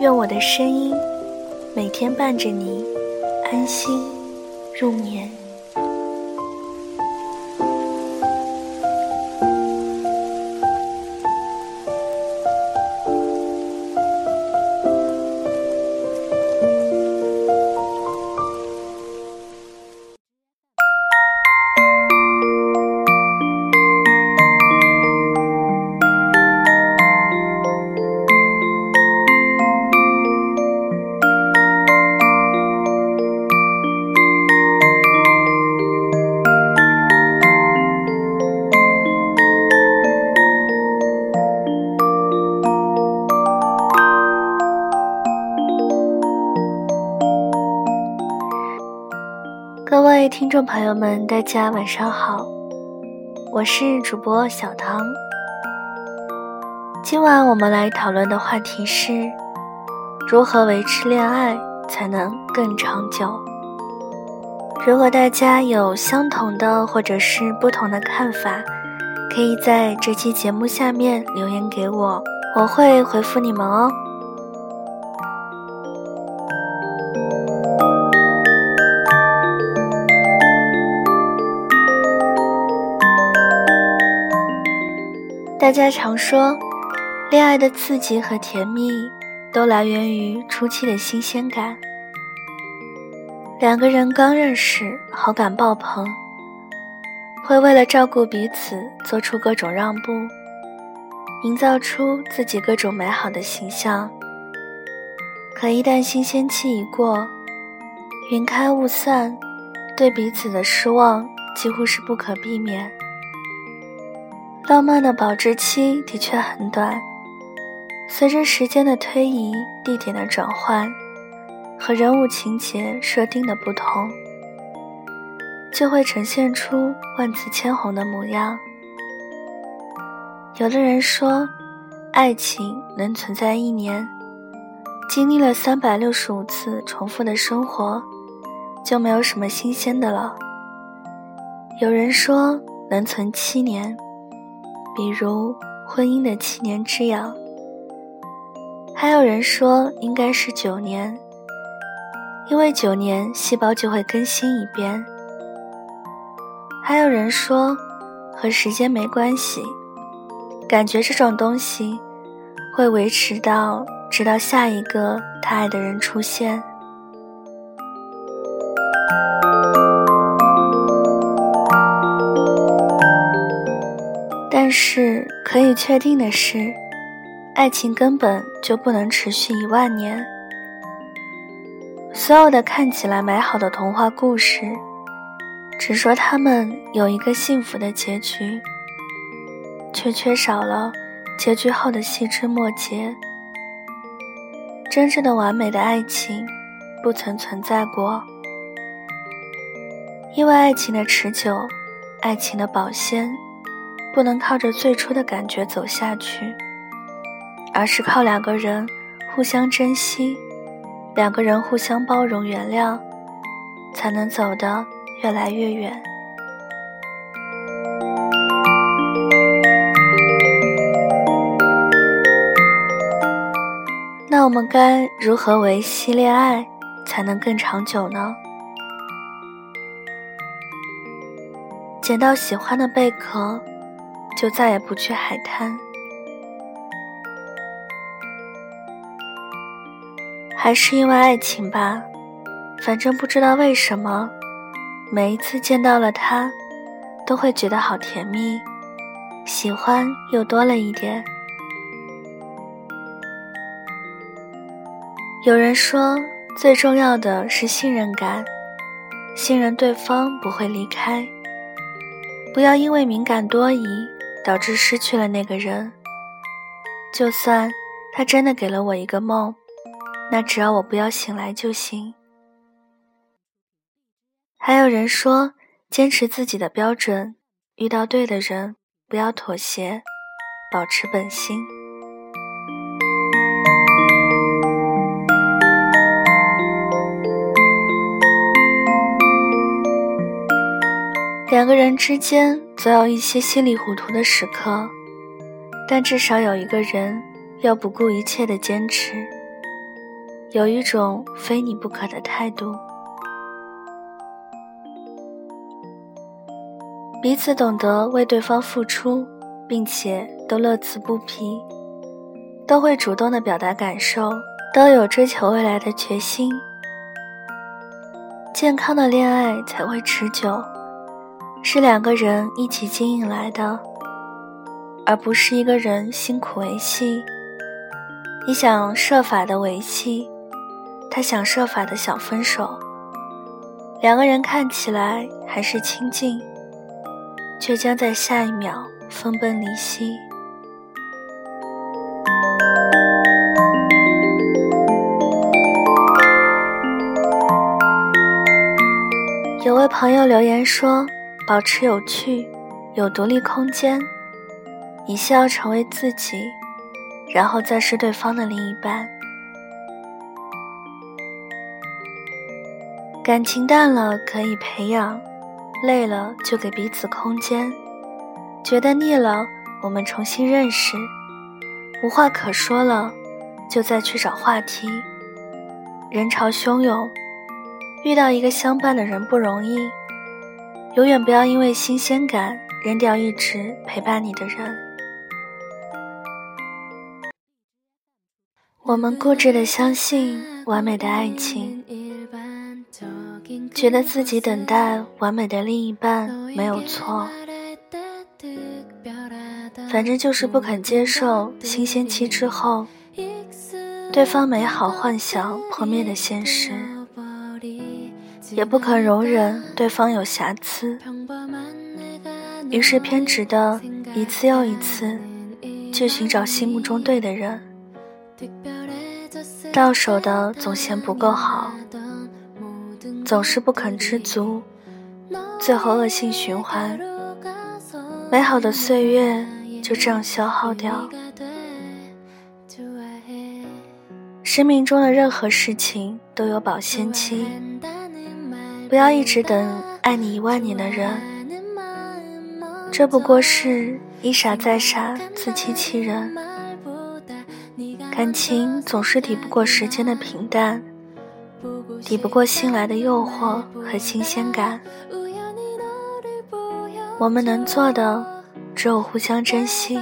愿我的声音每天伴着你安心入眠。听众朋友们，大家晚上好，我是主播小唐。今晚我们来讨论的话题是：如何维持恋爱才能更长久？如果大家有相同的或者是不同的看法，可以在这期节目下面留言给我，我会回复你们哦。大家常说，恋爱的刺激和甜蜜都来源于初期的新鲜感。两个人刚认识，好感爆棚，会为了照顾彼此做出各种让步，营造出自己各种美好的形象。可一旦新鲜期一过，云开雾散，对彼此的失望几乎是不可避免。浪漫的保质期的确很短，随着时间的推移、地点的转换和人物情节设定的不同，就会呈现出万紫千红的模样。有的人说，爱情能存在一年，经历了三百六十五次重复的生活，就没有什么新鲜的了。有人说，能存七年。比如婚姻的七年之痒，还有人说应该是九年，因为九年细胞就会更新一遍。还有人说和时间没关系，感觉这种东西会维持到直到下一个他爱的人出现。但是可以确定的是，爱情根本就不能持续一万年。所有的看起来美好的童话故事，只说他们有一个幸福的结局，却缺少了结局后的细枝末节。真正的完美的爱情，不曾存在过，因为爱情的持久，爱情的保鲜。不能靠着最初的感觉走下去，而是靠两个人互相珍惜，两个人互相包容原谅，才能走得越来越远。那我们该如何维系恋爱才能更长久呢？捡到喜欢的贝壳。就再也不去海滩，还是因为爱情吧。反正不知道为什么，每一次见到了他，都会觉得好甜蜜，喜欢又多了一点。有人说，最重要的是信任感，信任对方不会离开，不要因为敏感多疑。导致失去了那个人，就算他真的给了我一个梦，那只要我不要醒来就行。还有人说，坚持自己的标准，遇到对的人，不要妥协，保持本心。两个人之间总有一些稀里糊涂的时刻，但至少有一个人要不顾一切的坚持，有一种非你不可的态度。彼此懂得为对方付出，并且都乐此不疲，都会主动的表达感受，都有追求未来的决心。健康的恋爱才会持久。是两个人一起经营来的，而不是一个人辛苦维系。你想设法的维系，他想设法的想分手。两个人看起来还是亲近，却将在下一秒分崩离析。有位朋友留言说。保持有趣，有独立空间，你先要成为自己，然后再是对方的另一半。感情淡了可以培养，累了就给彼此空间，觉得腻了我们重新认识，无话可说了就再去找话题。人潮汹涌，遇到一个相伴的人不容易。永远不要因为新鲜感扔掉一直陪伴你的人。我们固执的相信完美的爱情，觉得自己等待完美的另一半没有错，反正就是不肯接受新鲜期之后，对方美好幻想破灭的现实。也不肯容忍对方有瑕疵，于是偏执的一次又一次去寻找心目中对的人，到手的总嫌不够好，总是不肯知足，最后恶性循环，美好的岁月就这样消耗掉。生命中的任何事情都有保鲜期。不要一直等爱你一万年的人，这不过是一傻再傻，自欺欺人。感情总是抵不过时间的平淡，抵不过新来的诱惑和新鲜感。我们能做的只有互相珍惜，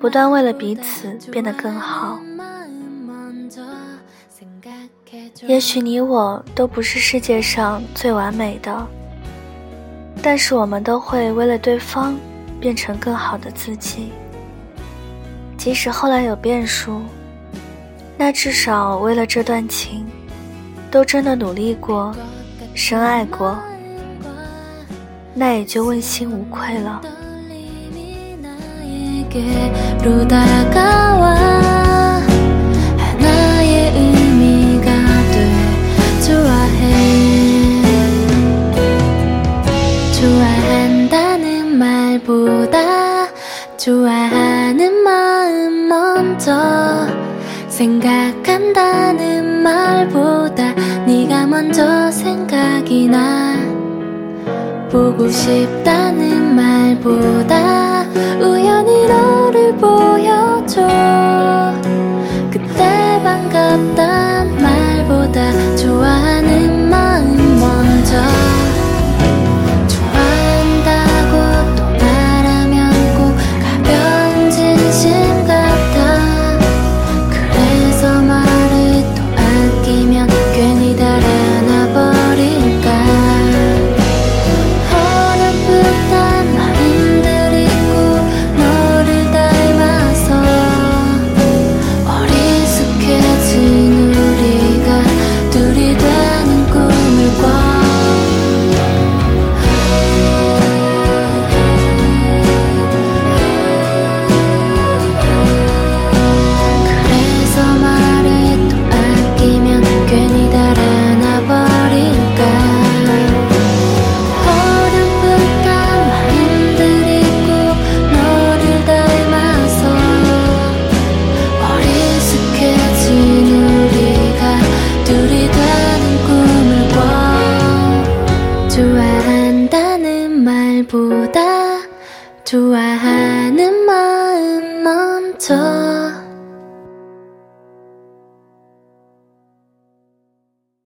不断为了彼此变得更好。也许你我都不是世界上最完美的，但是我们都会为了对方变成更好的自己。即使后来有变数，那至少为了这段情，都真的努力过，深爱过，那也就问心无愧了。 날보다 좋아하는 마음 먼저 생각한다는 말보다 네가 먼저 생각이 나. 보고 싶다는 말보다 우연